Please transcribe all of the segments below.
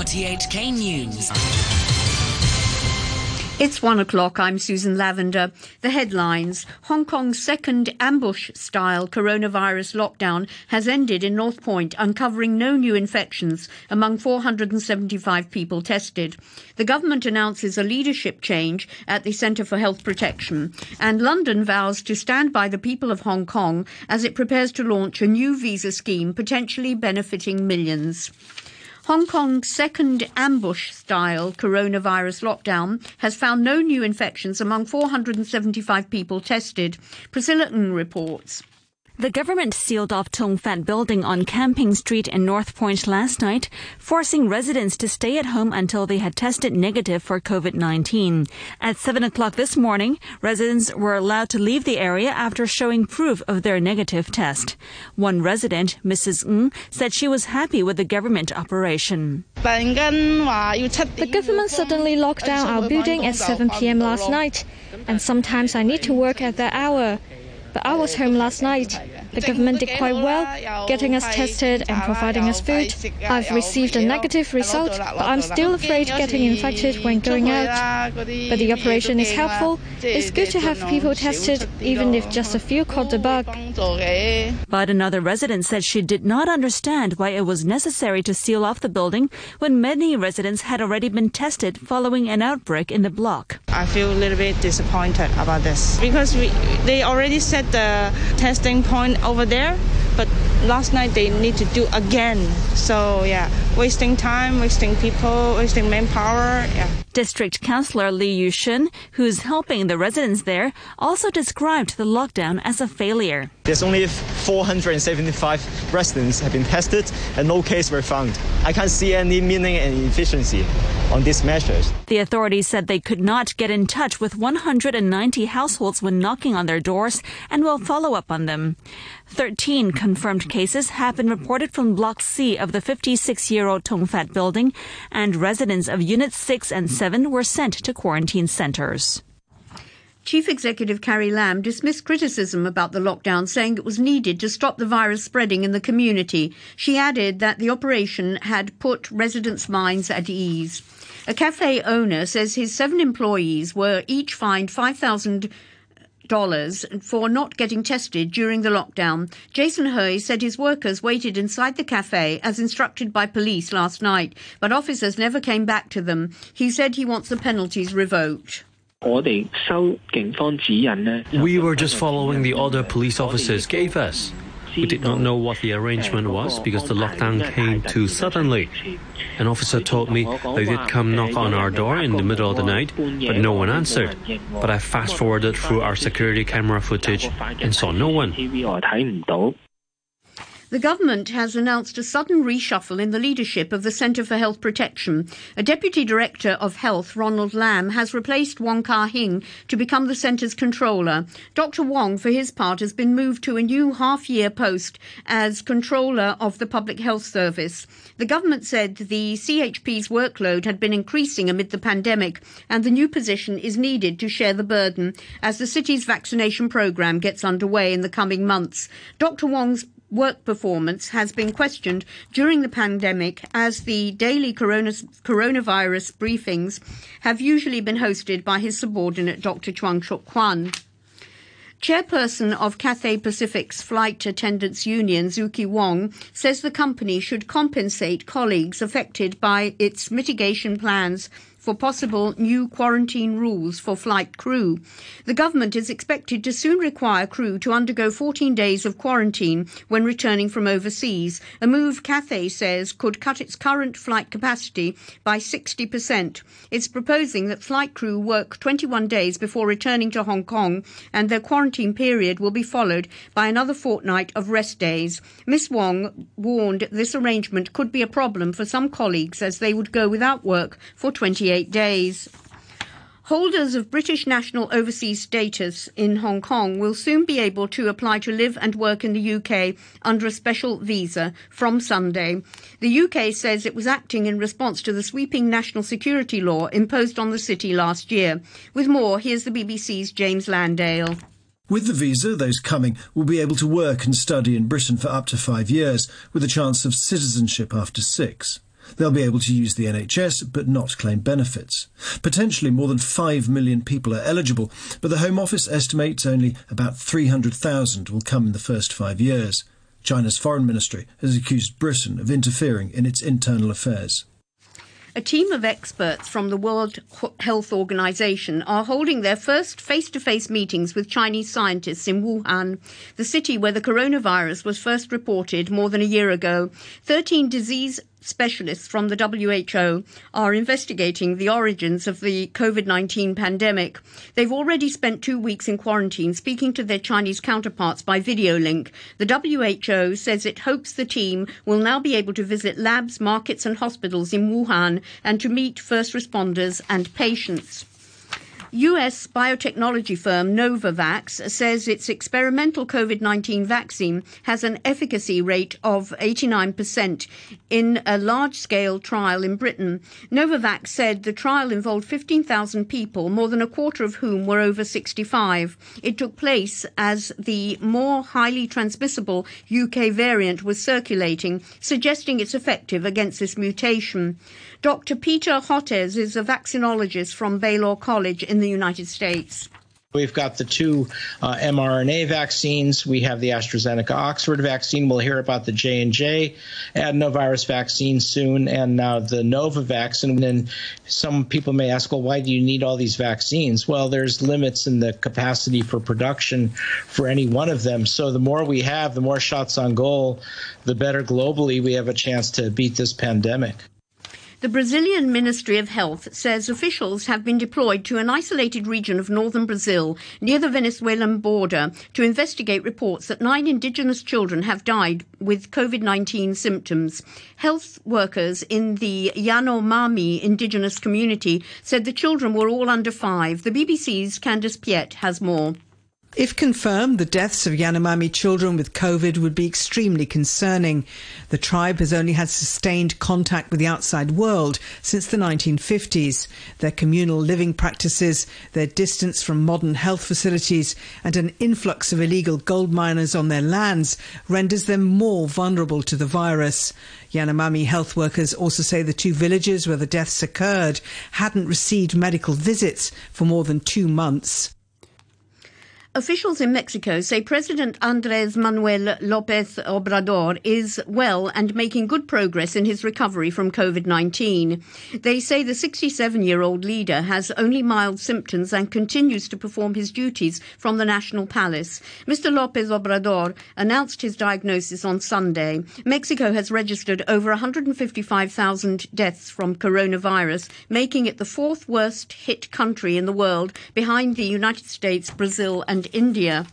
RTHK News. It's one o'clock. I'm Susan Lavender. The headlines. Hong Kong's second ambush style coronavirus lockdown has ended in North Point, uncovering no new infections among 475 people tested. The government announces a leadership change at the Centre for Health Protection. And London vows to stand by the people of Hong Kong as it prepares to launch a new visa scheme potentially benefiting millions. Hong Kong's second ambush style coronavirus lockdown has found no new infections among 475 people tested. Priscilla Ng reports. The government sealed off Tung Fat building on Camping Street in North Point last night, forcing residents to stay at home until they had tested negative for COVID-19. At 7 o'clock this morning, residents were allowed to leave the area after showing proof of their negative test. One resident, Mrs. Ng, said she was happy with the government operation. The government suddenly locked down our building at 7 p.m. last night, and sometimes I need to work at that hour. But I was home last night. The government did quite well, getting us tested and providing us food. I've received a negative result, but I'm still afraid getting infected when going out. But the operation is helpful. It's good to have people tested, even if just a few caught the bug. But another resident said she did not understand why it was necessary to seal off the building when many residents had already been tested following an outbreak in the block. I feel a little bit disappointed about this because we, they already the testing point over there, but last night they need to do again. So yeah, wasting time, wasting people, wasting manpower. Yeah. District Councillor Lee Yushun, who's helping the residents there, also described the lockdown as a failure. There's only 475 residents have been tested and no case were found. I can't see any meaning and efficiency on these measures. The authorities said they could not get in touch with 190 households when knocking on their doors and will follow up on them. 13 confirmed cases have been reported from Block C of the 56-year-old Tung Fat building, and residents of Units 6 and 7 were sent to quarantine centres. Chief Executive Carrie Lam dismissed criticism about the lockdown, saying it was needed to stop the virus spreading in the community. She added that the operation had put residents' minds at ease. A cafe owner says his seven employees were each fined 5,000 dollars for not getting tested during the lockdown. Jason Hui said his workers waited inside the cafe as instructed by police last night, but officers never came back to them. He said he wants the penalties revoked. We were just following the order police officers gave us. We did not know what the arrangement was because the lockdown came too suddenly. An officer told me they did come knock on our door in the middle of the night, but no one answered. But I fast forwarded through our security camera footage and saw no one. The government has announced a sudden reshuffle in the leadership of the Centre for Health Protection. A Deputy Director of Health, Ronald Lam, has replaced Wong Kah Hing to become the centre's controller. Dr. Wong, for his part, has been moved to a new half-year post as controller of the Public Health Service. The government said the CHP's workload had been increasing amid the pandemic, and the new position is needed to share the burden as the city's vaccination programme gets underway in the coming months. Dr. Wong's work performance has been questioned during the pandemic as the daily corona, coronavirus briefings have usually been hosted by his subordinate Dr. Chuang Shuk Kwan. Chairperson of Cathay Pacific's Flight Attendants Union, Zuki Wong, says the company should compensate colleagues affected by its mitigation plans for possible new quarantine rules for flight crew. The government is expected to soon require crew to undergo 14 days of quarantine when returning from overseas, a move Cathay says could cut its current flight capacity by 60%. It's proposing that flight crew work 21 days before returning to Hong Kong and their quarantine period will be followed by another fortnight of rest days. Miss Wong warned this arrangement could be a problem for some colleagues as they would go without work for 28 days. Holders of British national overseas status in Hong Kong will soon be able to apply to live and work in the UK under a special visa from Sunday. The UK says it was acting in response to the sweeping national security law imposed on the city last year. With more, here's the BBC's James Landale. With the visa, those coming will be able to work and study in Britain for up to five years, with a chance of citizenship after six. They'll be able to use the NHS but not claim benefits. Potentially more than 5 million people are eligible, but the Home Office estimates only about 300,000 will come in the first five years. China's foreign ministry has accused Britain of interfering in its internal affairs. A team of experts from the World Health Organization are holding their first face to face meetings with Chinese scientists in Wuhan, the city where the coronavirus was first reported more than a year ago. 13 disease specialists from the WHO are investigating the origins of the COVID 19 pandemic. They've already spent two weeks in quarantine speaking to their Chinese counterparts by video link. The WHO says it hopes the team will now be able to visit labs, markets, and hospitals in Wuhan and to meet first responders and patients. US biotechnology firm Novavax says its experimental COVID 19 vaccine has an efficacy rate of 89% in a large scale trial in Britain. Novavax said the trial involved 15,000 people, more than a quarter of whom were over 65. It took place as the more highly transmissible UK variant was circulating, suggesting it's effective against this mutation. Dr. Peter Hotez is a vaccinologist from Baylor College the United States. We've got the two uh, mRNA vaccines. We have the AstraZeneca Oxford vaccine. We'll hear about the J and J adenovirus vaccine soon, and now the Novavax. And then some people may ask, well, why do you need all these vaccines? Well, there's limits in the capacity for production for any one of them. So the more we have, the more shots on goal, the better globally we have a chance to beat this pandemic. The Brazilian Ministry of Health says officials have been deployed to an isolated region of northern Brazil near the Venezuelan border to investigate reports that nine indigenous children have died with COVID 19 symptoms. Health workers in the Yanomami indigenous community said the children were all under five. The BBC's Candice Piet has more. If confirmed, the deaths of Yanomami children with COVID would be extremely concerning. The tribe has only had sustained contact with the outside world since the 1950s. Their communal living practices, their distance from modern health facilities, and an influx of illegal gold miners on their lands renders them more vulnerable to the virus. Yanomami health workers also say the two villages where the deaths occurred hadn't received medical visits for more than two months. Officials in Mexico say President Andres Manuel Lopez Obrador is well and making good progress in his recovery from COVID 19. They say the 67 year old leader has only mild symptoms and continues to perform his duties from the National Palace. Mr. Lopez Obrador announced his diagnosis on Sunday. Mexico has registered over 155,000 deaths from coronavirus, making it the fourth worst hit country in the world behind the United States, Brazil, and and India.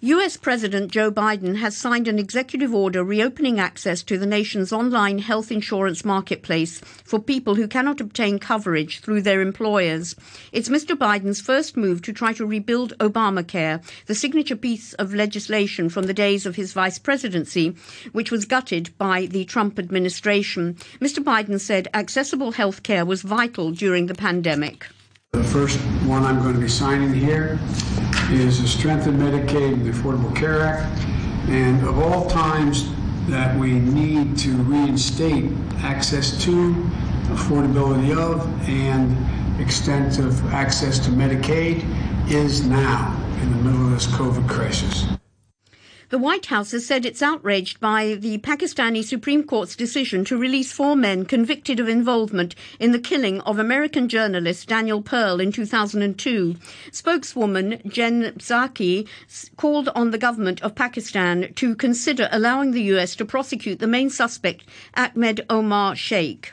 US President Joe Biden has signed an executive order reopening access to the nation's online health insurance marketplace for people who cannot obtain coverage through their employers. It's Mr. Biden's first move to try to rebuild Obamacare, the signature piece of legislation from the days of his vice presidency, which was gutted by the Trump administration. Mr. Biden said accessible health care was vital during the pandemic. The first one I'm going to be signing here is the Strengthen Medicaid and the Affordable Care Act. And of all times that we need to reinstate access to, affordability of, and extent of access to Medicaid is now in the middle of this COVID crisis. The White House has said it's outraged by the Pakistani Supreme Court's decision to release four men convicted of involvement in the killing of American journalist Daniel Pearl in 2002. Spokeswoman Jen Psaki called on the government of Pakistan to consider allowing the US to prosecute the main suspect, Ahmed Omar Sheikh.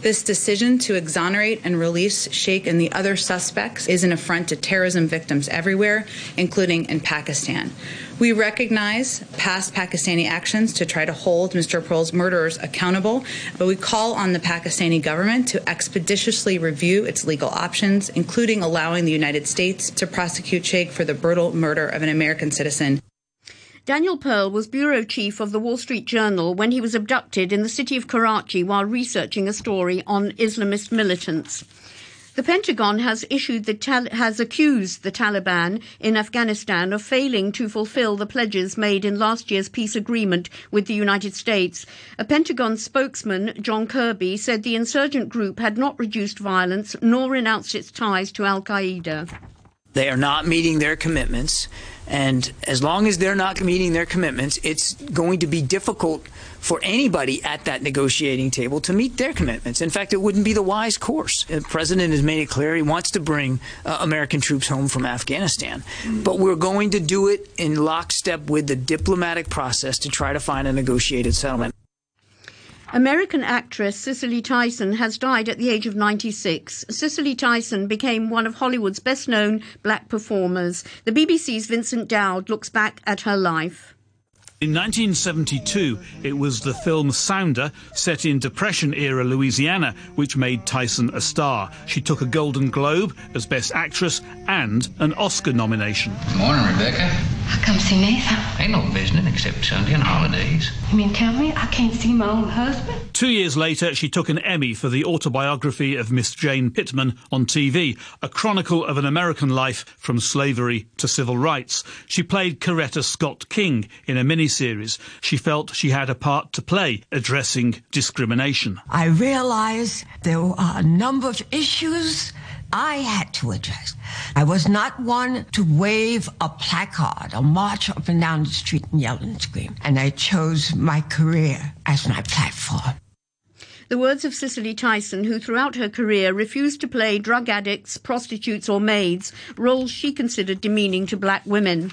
This decision to exonerate and release Sheikh and the other suspects is an affront to terrorism victims everywhere, including in Pakistan. We recognize past Pakistani actions to try to hold Mr. Pearl's murderers accountable, but we call on the Pakistani government to expeditiously review its legal options, including allowing the United States to prosecute Sheikh for the brutal murder of an American citizen. Daniel Pearl was bureau chief of the Wall Street Journal when he was abducted in the city of Karachi while researching a story on Islamist militants. The Pentagon has issued the tal- has accused the Taliban in Afghanistan of failing to fulfill the pledges made in last year's peace agreement with the United States. A Pentagon spokesman, John Kirby, said the insurgent group had not reduced violence nor renounced its ties to Al Qaeda. They are not meeting their commitments. And as long as they're not meeting their commitments, it's going to be difficult for anybody at that negotiating table to meet their commitments. In fact, it wouldn't be the wise course. The president has made it clear he wants to bring uh, American troops home from Afghanistan. But we're going to do it in lockstep with the diplomatic process to try to find a negotiated settlement. American actress Cicely Tyson has died at the age of 96. Cicely Tyson became one of Hollywood's best known black performers. The BBC's Vincent Dowd looks back at her life. In 1972, it was the film Sounder, set in Depression era Louisiana, which made Tyson a star. She took a Golden Globe as Best Actress and an Oscar nomination. Good Morning, Rebecca. I come see Nathan. Ain't no visiting except Sunday and holidays. You mean tell me I can't see my own husband? Two years later, she took an Emmy for the autobiography of Miss Jane Pittman on TV, a chronicle of an American life from slavery to civil rights. She played Coretta Scott King in a miniseries. She felt she had a part to play addressing discrimination. I realized there were a number of issues I had to address. I was not one to wave a placard or march up and down the street and yell and scream. And I chose my career as my platform. The words of Cicely Tyson, who throughout her career refused to play drug addicts, prostitutes, or maids, roles she considered demeaning to black women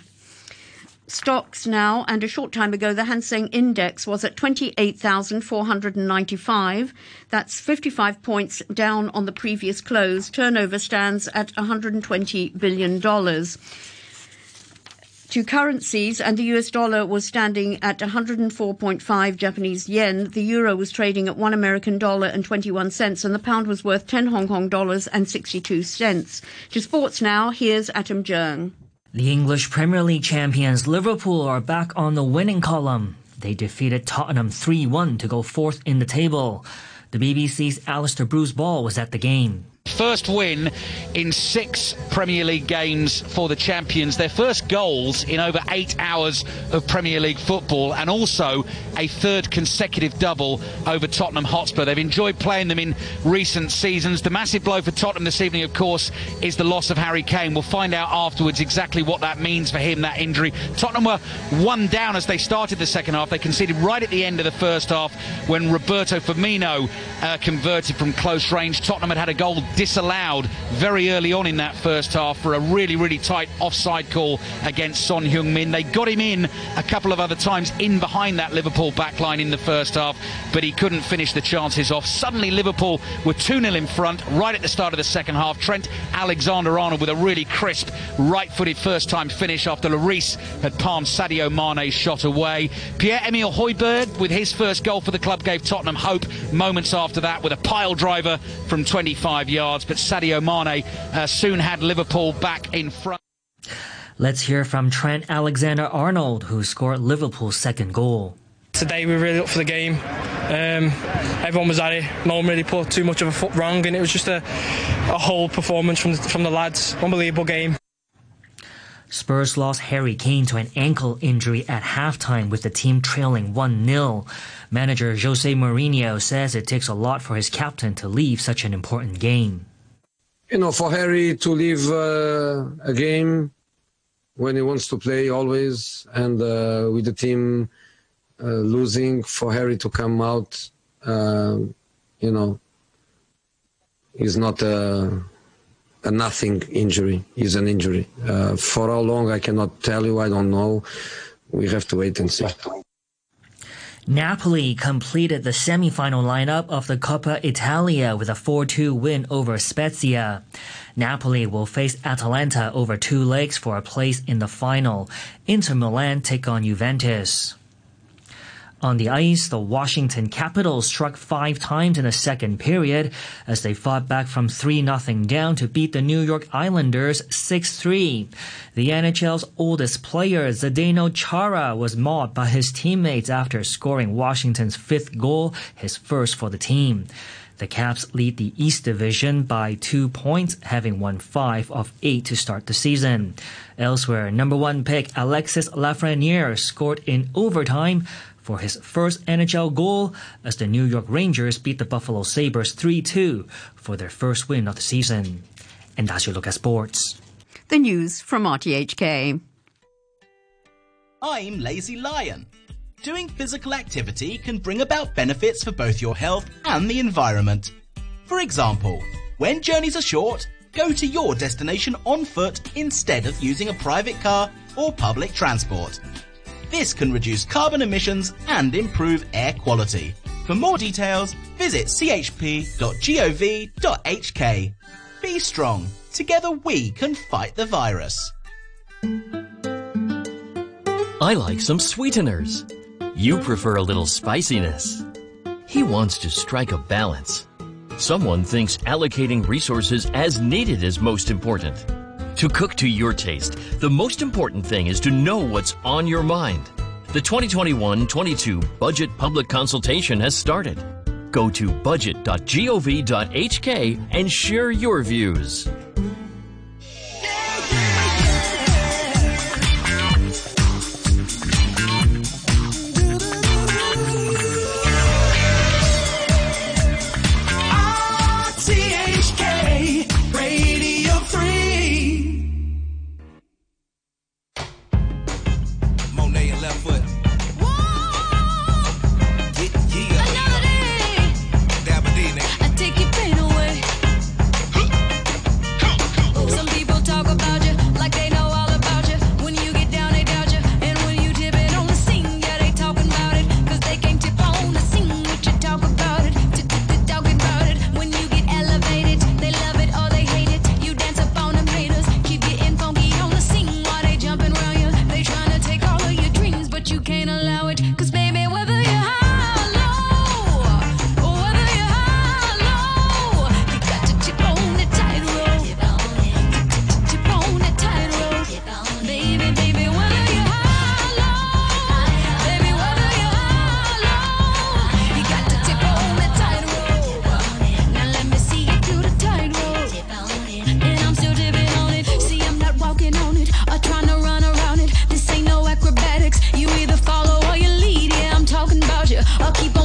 stocks now, and a short time ago, the Hang Seng Index was at 28,495. That's 55 points down on the previous close. Turnover stands at $120 billion. To currencies, and the US dollar was standing at 104.5 Japanese yen. The euro was trading at 1 American dollar and 21 cents, and the pound was worth 10 Hong Kong dollars and 62 cents. To sports now, here's Atom Jung. The English Premier League champions Liverpool are back on the winning column. They defeated Tottenham 3 1 to go fourth in the table. The BBC's Alistair Bruce Ball was at the game. First win in six Premier League games for the champions. Their first goals in over eight hours of Premier League football, and also a third consecutive double over Tottenham Hotspur. They've enjoyed playing them in recent seasons. The massive blow for Tottenham this evening, of course, is the loss of Harry Kane. We'll find out afterwards exactly what that means for him, that injury. Tottenham were one down as they started the second half. They conceded right at the end of the first half when Roberto Firmino uh, converted from close range. Tottenham had had a goal disallowed very early on in that first half for a really, really tight offside call against Son Heung-min. They got him in a couple of other times in behind that Liverpool backline in the first half, but he couldn't finish the chances off. Suddenly, Liverpool were 2 0 in front right at the start of the second half. Trent Alexander Arnold with a really crisp, right footed first time finish after Lloris had palmed Sadio Mane's shot away. Pierre Emile Højbjerg, with his first goal for the club, gave Tottenham hope moments after that with a pile driver from 25 yards yards, but Sadio Mane uh, soon had Liverpool back in front. Let's hear from Trent Alexander Arnold, who scored Liverpool's second goal. Today we were really up for the game. Um, everyone was at it. No one really put too much of a foot wrong, and it was just a, a whole performance from the, from the lads. Unbelievable game. Spurs lost Harry Kane to an ankle injury at halftime with the team trailing 1 0. Manager Jose Mourinho says it takes a lot for his captain to leave such an important game. You know, for Harry to leave uh, a game when he wants to play always, and uh, with the team uh, losing, for Harry to come out, uh, you know, is not a a nothing injury is an injury. Uh, for how long, I cannot tell you. I don't know. We have to wait and see. Napoli completed the semi-final lineup of the Coppa Italia with a 4-2 win over Spezia. Napoli will face Atalanta over two legs for a place in the final. Inter Milan take on Juventus. On the ice, the Washington Capitals struck five times in the second period as they fought back from 3-0 down to beat the New York Islanders 6-3. The NHL's oldest player, Zdeno Chara, was mobbed by his teammates after scoring Washington's fifth goal, his first for the team. The Caps lead the East Division by two points, having won five of eight to start the season. Elsewhere, number one pick Alexis Lafreniere scored in overtime for his first NHL goal as the New York Rangers beat the Buffalo Sabres 3 2 for their first win of the season. And that's your look at sports. The news from RTHK. I'm Lazy Lion. Doing physical activity can bring about benefits for both your health and the environment. For example, when journeys are short, go to your destination on foot instead of using a private car or public transport. This can reduce carbon emissions and improve air quality. For more details, visit chp.gov.hk. Be strong. Together we can fight the virus. I like some sweeteners. You prefer a little spiciness. He wants to strike a balance. Someone thinks allocating resources as needed is most important. To cook to your taste, the most important thing is to know what's on your mind. The 2021-22 budget public consultation has started. Go to budget.gov.hk and share your views. I'll keep on.